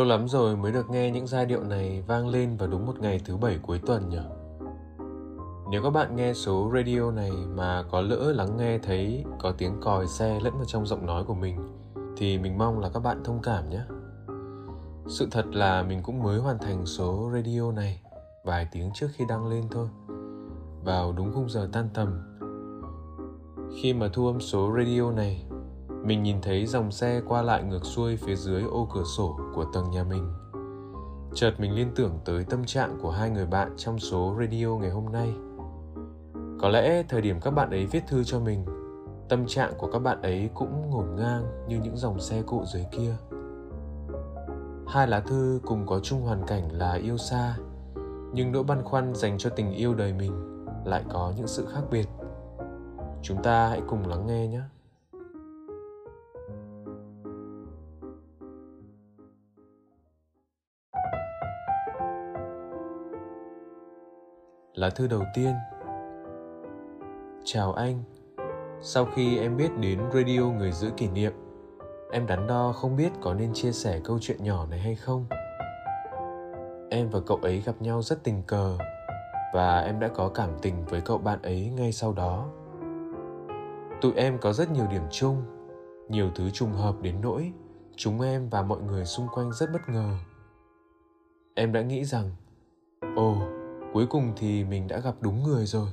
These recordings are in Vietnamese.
Lâu lắm rồi mới được nghe những giai điệu này vang lên vào đúng một ngày thứ bảy cuối tuần nhỉ? Nếu các bạn nghe số radio này mà có lỡ lắng nghe thấy có tiếng còi xe lẫn vào trong giọng nói của mình thì mình mong là các bạn thông cảm nhé. Sự thật là mình cũng mới hoàn thành số radio này vài tiếng trước khi đăng lên thôi. Vào đúng khung giờ tan tầm. Khi mà thu âm số radio này, mình nhìn thấy dòng xe qua lại ngược xuôi phía dưới ô cửa sổ của tầng nhà mình. Chợt mình liên tưởng tới tâm trạng của hai người bạn trong số radio ngày hôm nay. Có lẽ thời điểm các bạn ấy viết thư cho mình, tâm trạng của các bạn ấy cũng ngổn ngang như những dòng xe cộ dưới kia. Hai lá thư cùng có chung hoàn cảnh là yêu xa, nhưng nỗi băn khoăn dành cho tình yêu đời mình lại có những sự khác biệt. Chúng ta hãy cùng lắng nghe nhé. Lá thư đầu tiên. Chào anh. Sau khi em biết đến radio người giữ kỷ niệm Em đắn đo không biết có nên chia sẻ câu chuyện nhỏ này hay không. Em và cậu ấy gặp nhau rất tình cờ Và em đã có cảm tình với cậu bạn ấy ngay sau đó. Tụi em có rất nhiều điểm chung Nhiều thứ trùng hợp đến nỗi Chúng em và mọi người xung quanh rất bất ngờ. Em đã nghĩ rằng Ồ, cuối cùng thì mình đã gặp đúng người rồi.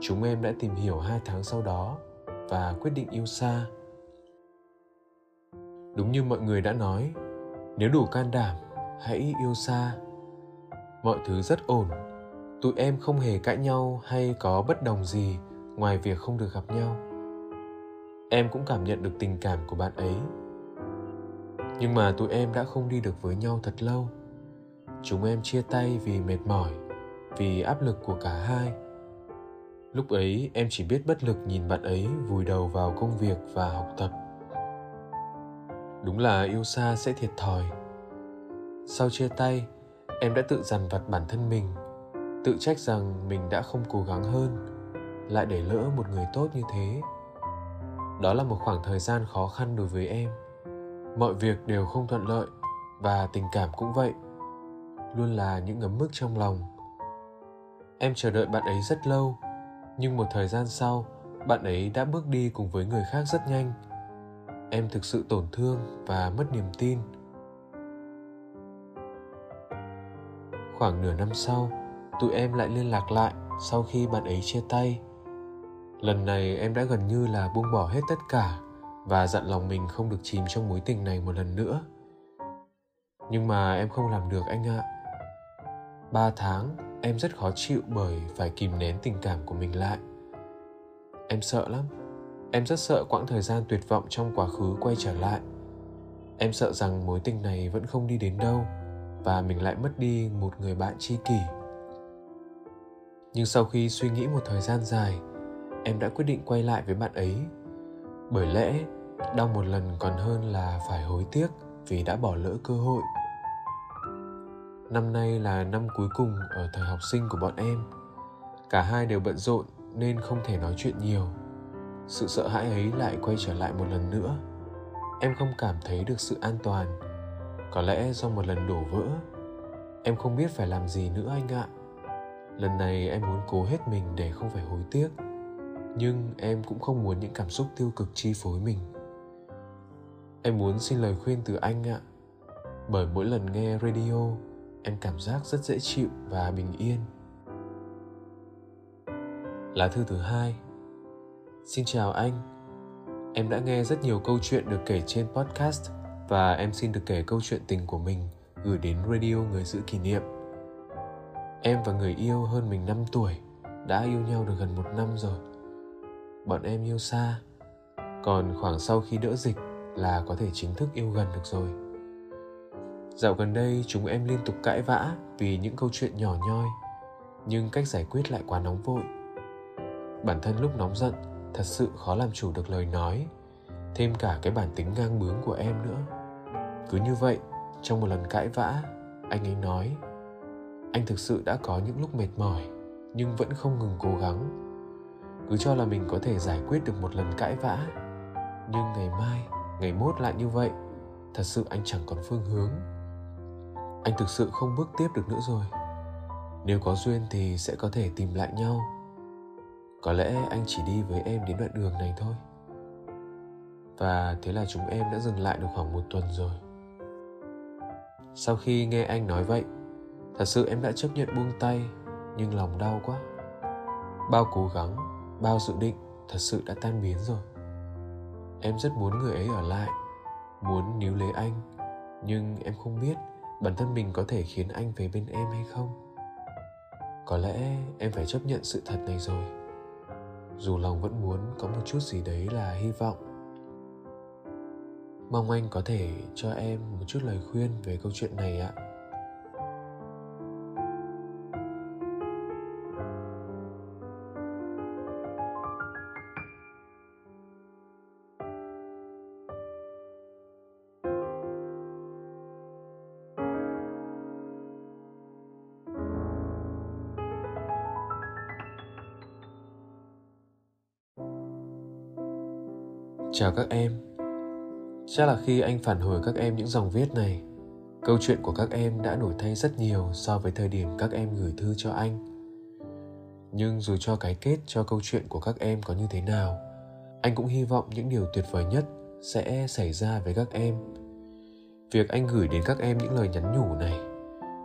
Chúng em đã tìm hiểu hai tháng sau đó và quyết định yêu xa. Đúng như mọi người đã nói, nếu đủ can đảm, hãy yêu xa. Mọi thứ rất ổn. Tụi em không hề cãi nhau hay có bất đồng gì ngoài việc không được gặp nhau. Em cũng cảm nhận được tình cảm của bạn ấy. Nhưng mà tụi em đã không đi được với nhau thật lâu chúng em chia tay vì mệt mỏi, vì áp lực của cả hai. Lúc ấy, em chỉ biết bất lực nhìn bạn ấy vùi đầu vào công việc và học tập. Đúng là yêu xa sẽ thiệt thòi. Sau chia tay, em đã tự dằn vặt bản thân mình, tự trách rằng mình đã không cố gắng hơn, lại để lỡ một người tốt như thế. Đó là một khoảng thời gian khó khăn đối với em. Mọi việc đều không thuận lợi và tình cảm cũng vậy luôn là những ngấm mức trong lòng. Em chờ đợi bạn ấy rất lâu, nhưng một thời gian sau, bạn ấy đã bước đi cùng với người khác rất nhanh. Em thực sự tổn thương và mất niềm tin. Khoảng nửa năm sau, tụi em lại liên lạc lại sau khi bạn ấy chia tay. Lần này em đã gần như là buông bỏ hết tất cả và dặn lòng mình không được chìm trong mối tình này một lần nữa. Nhưng mà em không làm được anh ạ ba tháng, em rất khó chịu bởi phải kìm nén tình cảm của mình lại. Em sợ lắm. Em rất sợ quãng thời gian tuyệt vọng trong quá khứ quay trở lại. Em sợ rằng mối tình này vẫn không đi đến đâu và mình lại mất đi một người bạn tri kỷ. Nhưng sau khi suy nghĩ một thời gian dài, em đã quyết định quay lại với bạn ấy. Bởi lẽ, đau một lần còn hơn là phải hối tiếc vì đã bỏ lỡ cơ hội. Năm nay là năm cuối cùng ở thời học sinh của bọn em. Cả hai đều bận rộn nên không thể nói chuyện nhiều. Sự sợ hãi ấy lại quay trở lại một lần nữa. Em không cảm thấy được sự an toàn. Có lẽ do một lần đổ vỡ. Em không biết phải làm gì nữa anh ạ. Lần này em muốn cố hết mình để không phải hối tiếc. Nhưng em cũng không muốn những cảm xúc tiêu cực chi phối mình. Em muốn xin lời khuyên từ anh ạ. Bởi mỗi lần nghe radio em cảm giác rất dễ chịu và bình yên. Lá thư thứ hai. Xin chào anh. Em đã nghe rất nhiều câu chuyện được kể trên podcast và em xin được kể câu chuyện tình của mình gửi đến radio người giữ kỷ niệm. Em và người yêu hơn mình 5 tuổi Đã yêu nhau được gần một năm rồi. Bọn em yêu xa, Còn khoảng sau khi đỡ dịch Là có thể chính thức yêu gần được rồi. Dạo gần đây, chúng em liên tục cãi vã Vì những câu chuyện nhỏ nhoi, Nhưng cách giải quyết lại quá nóng vội. Bản thân lúc nóng giận, Thật sự khó làm chủ được lời nói, Thêm cả cái bản tính ngang bướng của em nữa. Cứ như vậy, Trong một lần cãi vã, Anh ấy nói, anh thực sự đã có những lúc mệt mỏi, nhưng vẫn không ngừng cố gắng. Cứ cho là mình có thể giải quyết được một lần cãi vã, nhưng ngày mai, ngày mốt lại như vậy, thật sự anh chẳng còn phương hướng anh thực sự không bước tiếp được nữa rồi. Nếu có duyên thì sẽ có thể tìm lại nhau. Có lẽ anh chỉ đi với em đến đoạn đường này thôi. Và thế là chúng em đã dừng lại được khoảng một tuần rồi. Sau khi nghe anh nói vậy, thật sự em đã chấp nhận buông tay, nhưng lòng đau quá. Bao cố gắng, bao dự định thật sự đã tan biến rồi. Em rất muốn người ấy ở lại, muốn níu lấy anh, nhưng em không biết bản thân mình có thể khiến anh về bên em hay không? Có lẽ em phải chấp nhận sự thật này rồi. Dù lòng vẫn muốn có một chút gì đấy là hy vọng. Mong anh có thể cho em một chút lời khuyên về câu chuyện này ạ. Chào các em. Chắc là khi anh phản hồi các em những dòng viết này, Câu chuyện của các em đã đổi thay rất nhiều so với thời điểm các em gửi thư cho anh. Nhưng dù cho cái kết cho câu chuyện của các em có như thế nào, Anh cũng hy vọng những điều tuyệt vời nhất sẽ xảy ra với các em. Việc anh gửi đến các em những lời nhắn nhủ này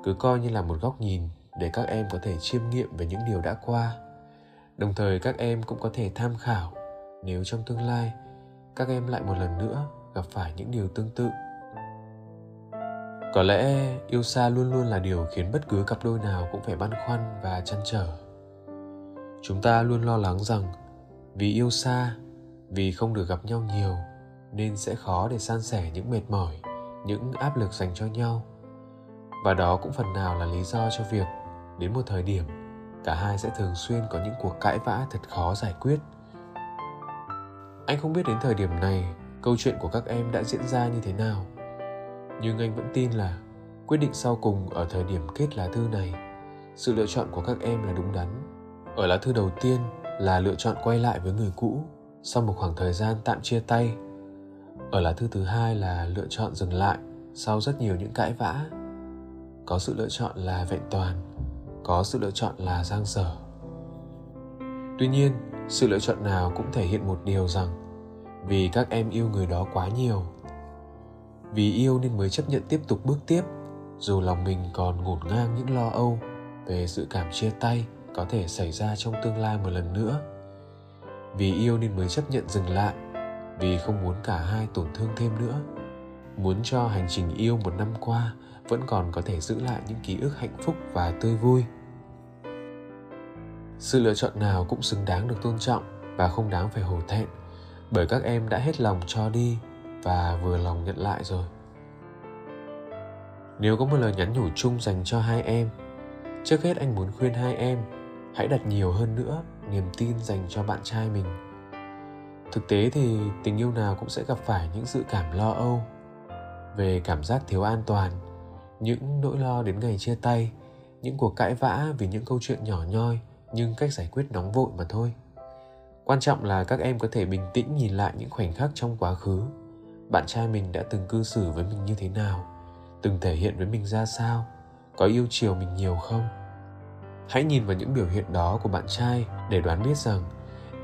Cứ coi như là một góc nhìn để các em có thể chiêm nghiệm về những điều đã qua. Đồng thời các em cũng có thể tham khảo nếu trong tương lai các em lại một lần nữa gặp phải những điều tương tự. Có lẽ yêu xa luôn luôn là điều khiến bất cứ cặp đôi nào cũng phải băn khoăn và chăn trở. Chúng ta luôn lo lắng rằng, vì yêu xa vì không được gặp nhau nhiều, nên sẽ khó để san sẻ những mệt mỏi, những áp lực dành cho nhau. Và đó cũng phần nào là lý do cho việc, đến một thời điểm, cả hai sẽ thường xuyên có những cuộc cãi vã thật khó giải quyết anh không biết đến thời điểm này câu chuyện của các em đã diễn ra như thế nào. Nhưng anh vẫn tin là quyết định sau cùng ở thời điểm kết lá thư này, sự lựa chọn của các em là đúng đắn. Ở lá thư đầu tiên là lựa chọn quay lại với người cũ, sau một khoảng thời gian tạm chia tay. Ở lá thư thứ hai là lựa chọn dừng lại sau rất nhiều những cãi vã. Có sự lựa chọn là vẹn toàn, có sự lựa chọn là giang sở. tuy nhiên sự lựa chọn nào cũng thể hiện một điều rằng, vì các em yêu người đó quá nhiều. Vì yêu nên mới chấp nhận tiếp tục bước tiếp, dù lòng mình còn ngổn ngang những lo âu về sự cảm chia tay có thể xảy ra trong tương lai một lần nữa. Vì yêu nên mới chấp nhận dừng lại, vì không muốn cả hai tổn thương thêm nữa. Muốn cho hành trình yêu một năm qua vẫn còn có thể giữ lại những ký ức hạnh phúc và tươi vui sự lựa chọn nào cũng xứng đáng được tôn trọng và không đáng phải hổ thẹn, bởi các em đã hết lòng cho đi và vừa lòng nhận lại rồi. Nếu có một lời nhắn nhủ chung dành cho hai em, trước hết anh muốn khuyên hai em hãy đặt nhiều hơn nữa niềm tin dành cho bạn trai mình. Thực tế thì tình yêu nào cũng sẽ gặp phải những dự cảm lo âu về cảm giác thiếu an toàn, những nỗi lo đến ngày chia tay, những cuộc cãi vã vì những câu chuyện nhỏ nhoi nhưng cách giải quyết nóng vội mà thôi. Quan trọng là các em có thể bình tĩnh nhìn lại những khoảnh khắc trong quá khứ. Bạn trai mình đã từng cư xử với mình như thế nào? Từng thể hiện với mình ra sao? Có yêu chiều mình nhiều không? Hãy nhìn vào những biểu hiện đó của bạn trai để đoán biết rằng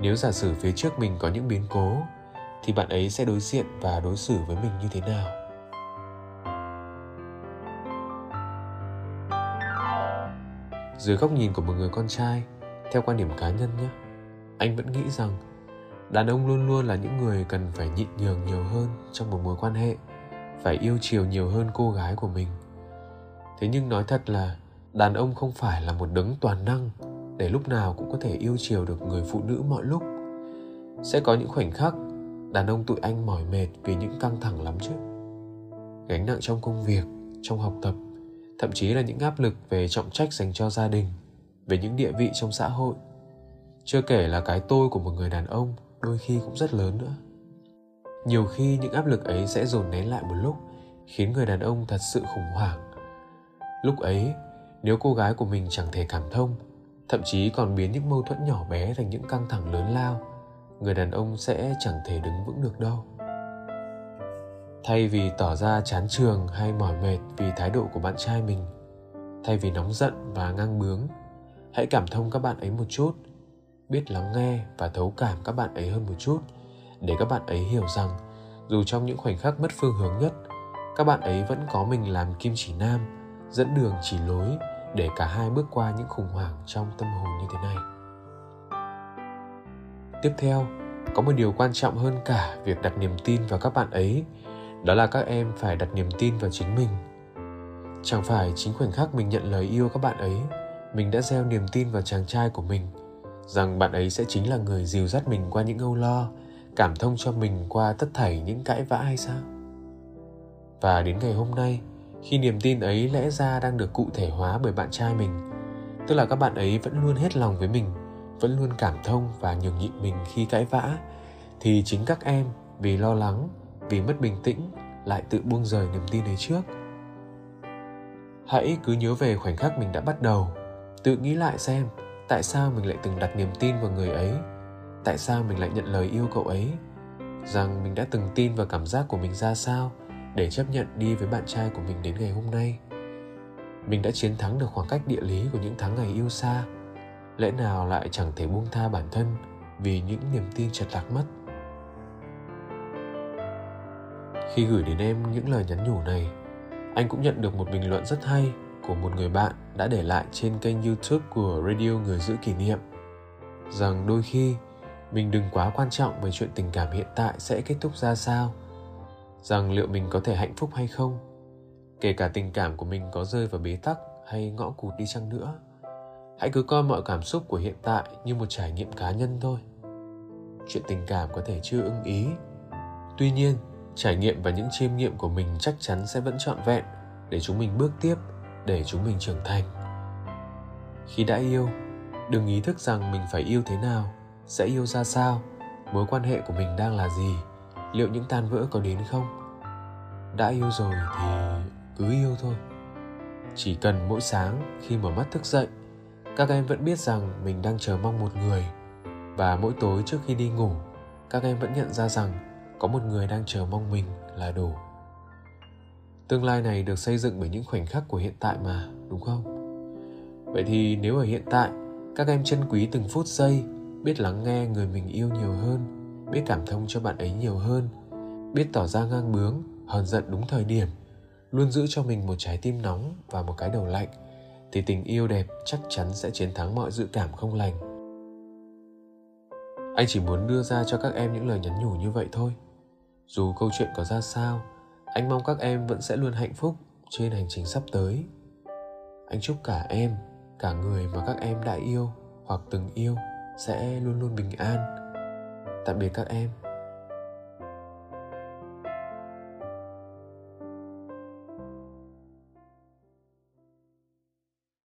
nếu giả sử phía trước mình có những biến cố, thì bạn ấy sẽ đối diện và đối xử với mình như thế nào? Dưới góc nhìn của một người con trai theo quan điểm cá nhân nhé, anh vẫn nghĩ rằng đàn ông luôn luôn là những người cần phải nhịn nhường nhiều hơn trong một mối quan hệ, phải yêu chiều nhiều hơn cô gái của mình. Thế nhưng nói thật là đàn ông không phải là một đấng toàn năng để lúc nào cũng có thể yêu chiều được người phụ nữ mọi lúc. Sẽ có những khoảnh khắc đàn ông tụi anh mỏi mệt vì những căng thẳng lắm chứ. Gánh nặng trong công việc, trong học tập, thậm chí là những áp lực về trọng trách dành cho gia đình về những địa vị trong xã hội. Chưa kể là cái tôi của một người đàn ông đôi khi cũng rất lớn nữa. Nhiều khi những áp lực ấy sẽ dồn nén lại một lúc, khiến người đàn ông thật sự khủng hoảng. Lúc ấy, nếu cô gái của mình chẳng thể cảm thông, thậm chí còn biến những mâu thuẫn nhỏ bé thành những căng thẳng lớn lao, người đàn ông sẽ chẳng thể đứng vững được đâu. Thay vì tỏ ra chán trường hay mỏi mệt vì thái độ của bạn trai mình, thay vì nóng giận và ngang bướng hãy cảm thông các bạn ấy một chút, biết lắng nghe và thấu cảm các bạn ấy hơn một chút, để các bạn ấy hiểu rằng, dù trong những khoảnh khắc mất phương hướng nhất, các bạn ấy vẫn có mình làm kim chỉ nam, dẫn đường chỉ lối để cả hai bước qua những khủng hoảng trong tâm hồn như thế này. Tiếp theo, có một điều quan trọng hơn cả việc đặt niềm tin vào các bạn ấy, đó là các em phải đặt niềm tin vào chính mình. Chẳng phải chính khoảnh khắc mình nhận lời yêu các bạn ấy mình đã gieo niềm tin vào chàng trai của mình, rằng bạn ấy sẽ chính là người dìu dắt mình qua những âu lo, cảm thông cho mình qua tất thảy những cãi vã hay sao? Và đến ngày hôm nay, khi niềm tin ấy lẽ ra đang được cụ thể hóa bởi bạn trai mình, tức là các bạn ấy vẫn luôn hết lòng với mình, vẫn luôn cảm thông và nhường nhịn mình khi cãi vã, thì chính các em vì lo lắng, vì mất bình tĩnh lại tự buông rời niềm tin ấy trước. Hãy cứ nhớ về khoảnh khắc mình đã bắt đầu tự nghĩ lại xem, tại sao mình lại từng đặt niềm tin vào người ấy? Tại sao mình lại nhận lời yêu cậu ấy? Rằng mình đã từng tin vào cảm giác của mình ra sao để chấp nhận đi với bạn trai của mình đến ngày hôm nay? Mình đã chiến thắng được khoảng cách địa lý của những tháng ngày yêu xa. Lẽ nào lại chẳng thể buông tha bản thân vì những niềm tin chật lạc mất? Khi gửi đến em những lời nhắn nhủ này, anh cũng nhận được một bình luận rất hay của một người bạn đã để lại trên kênh youtube của radio người giữ kỷ niệm. Rằng đôi khi, mình đừng quá quan trọng về chuyện tình cảm hiện tại sẽ kết thúc ra sao. Rằng liệu mình có thể hạnh phúc hay không. Kể cả tình cảm của mình có rơi vào bế tắc hay ngõ cụt đi chăng nữa. Hãy cứ coi mọi cảm xúc của hiện tại như một trải nghiệm cá nhân thôi. Chuyện tình cảm có thể chưa ưng ý. Tuy nhiên, trải nghiệm và những chiêm nghiệm của mình chắc chắn sẽ vẫn trọn vẹn để chúng mình bước tiếp để chúng mình trưởng thành. Khi đã yêu, đừng ý thức rằng mình phải yêu thế nào, sẽ yêu ra sao, mối quan hệ của mình đang là gì, liệu những tan vỡ có đến không. Đã yêu rồi thì cứ yêu thôi. Chỉ cần mỗi sáng khi mở mắt thức dậy, các em vẫn biết rằng mình đang chờ mong một người. Và mỗi tối trước khi đi ngủ, các em vẫn nhận ra rằng có một người đang chờ mong mình là đủ tương lai này được xây dựng bởi những khoảnh khắc của hiện tại mà, đúng không? Vậy thì nếu ở hiện tại, các em trân quý từng phút giây, biết lắng nghe người mình yêu nhiều hơn, biết cảm thông cho bạn ấy nhiều hơn, biết tỏ ra ngang bướng, hờn giận đúng thời điểm, luôn giữ cho mình một trái tim nóng và một cái đầu lạnh, thì tình yêu đẹp chắc chắn sẽ chiến thắng mọi dự cảm không lành. Anh chỉ muốn đưa ra cho các em những lời nhắn nhủ như vậy thôi. Dù câu chuyện có ra sao anh mong các em vẫn sẽ luôn hạnh phúc trên hành trình sắp tới. Anh chúc cả em, cả người mà các em đã yêu hoặc từng yêu sẽ luôn luôn bình an. Tạm biệt các em.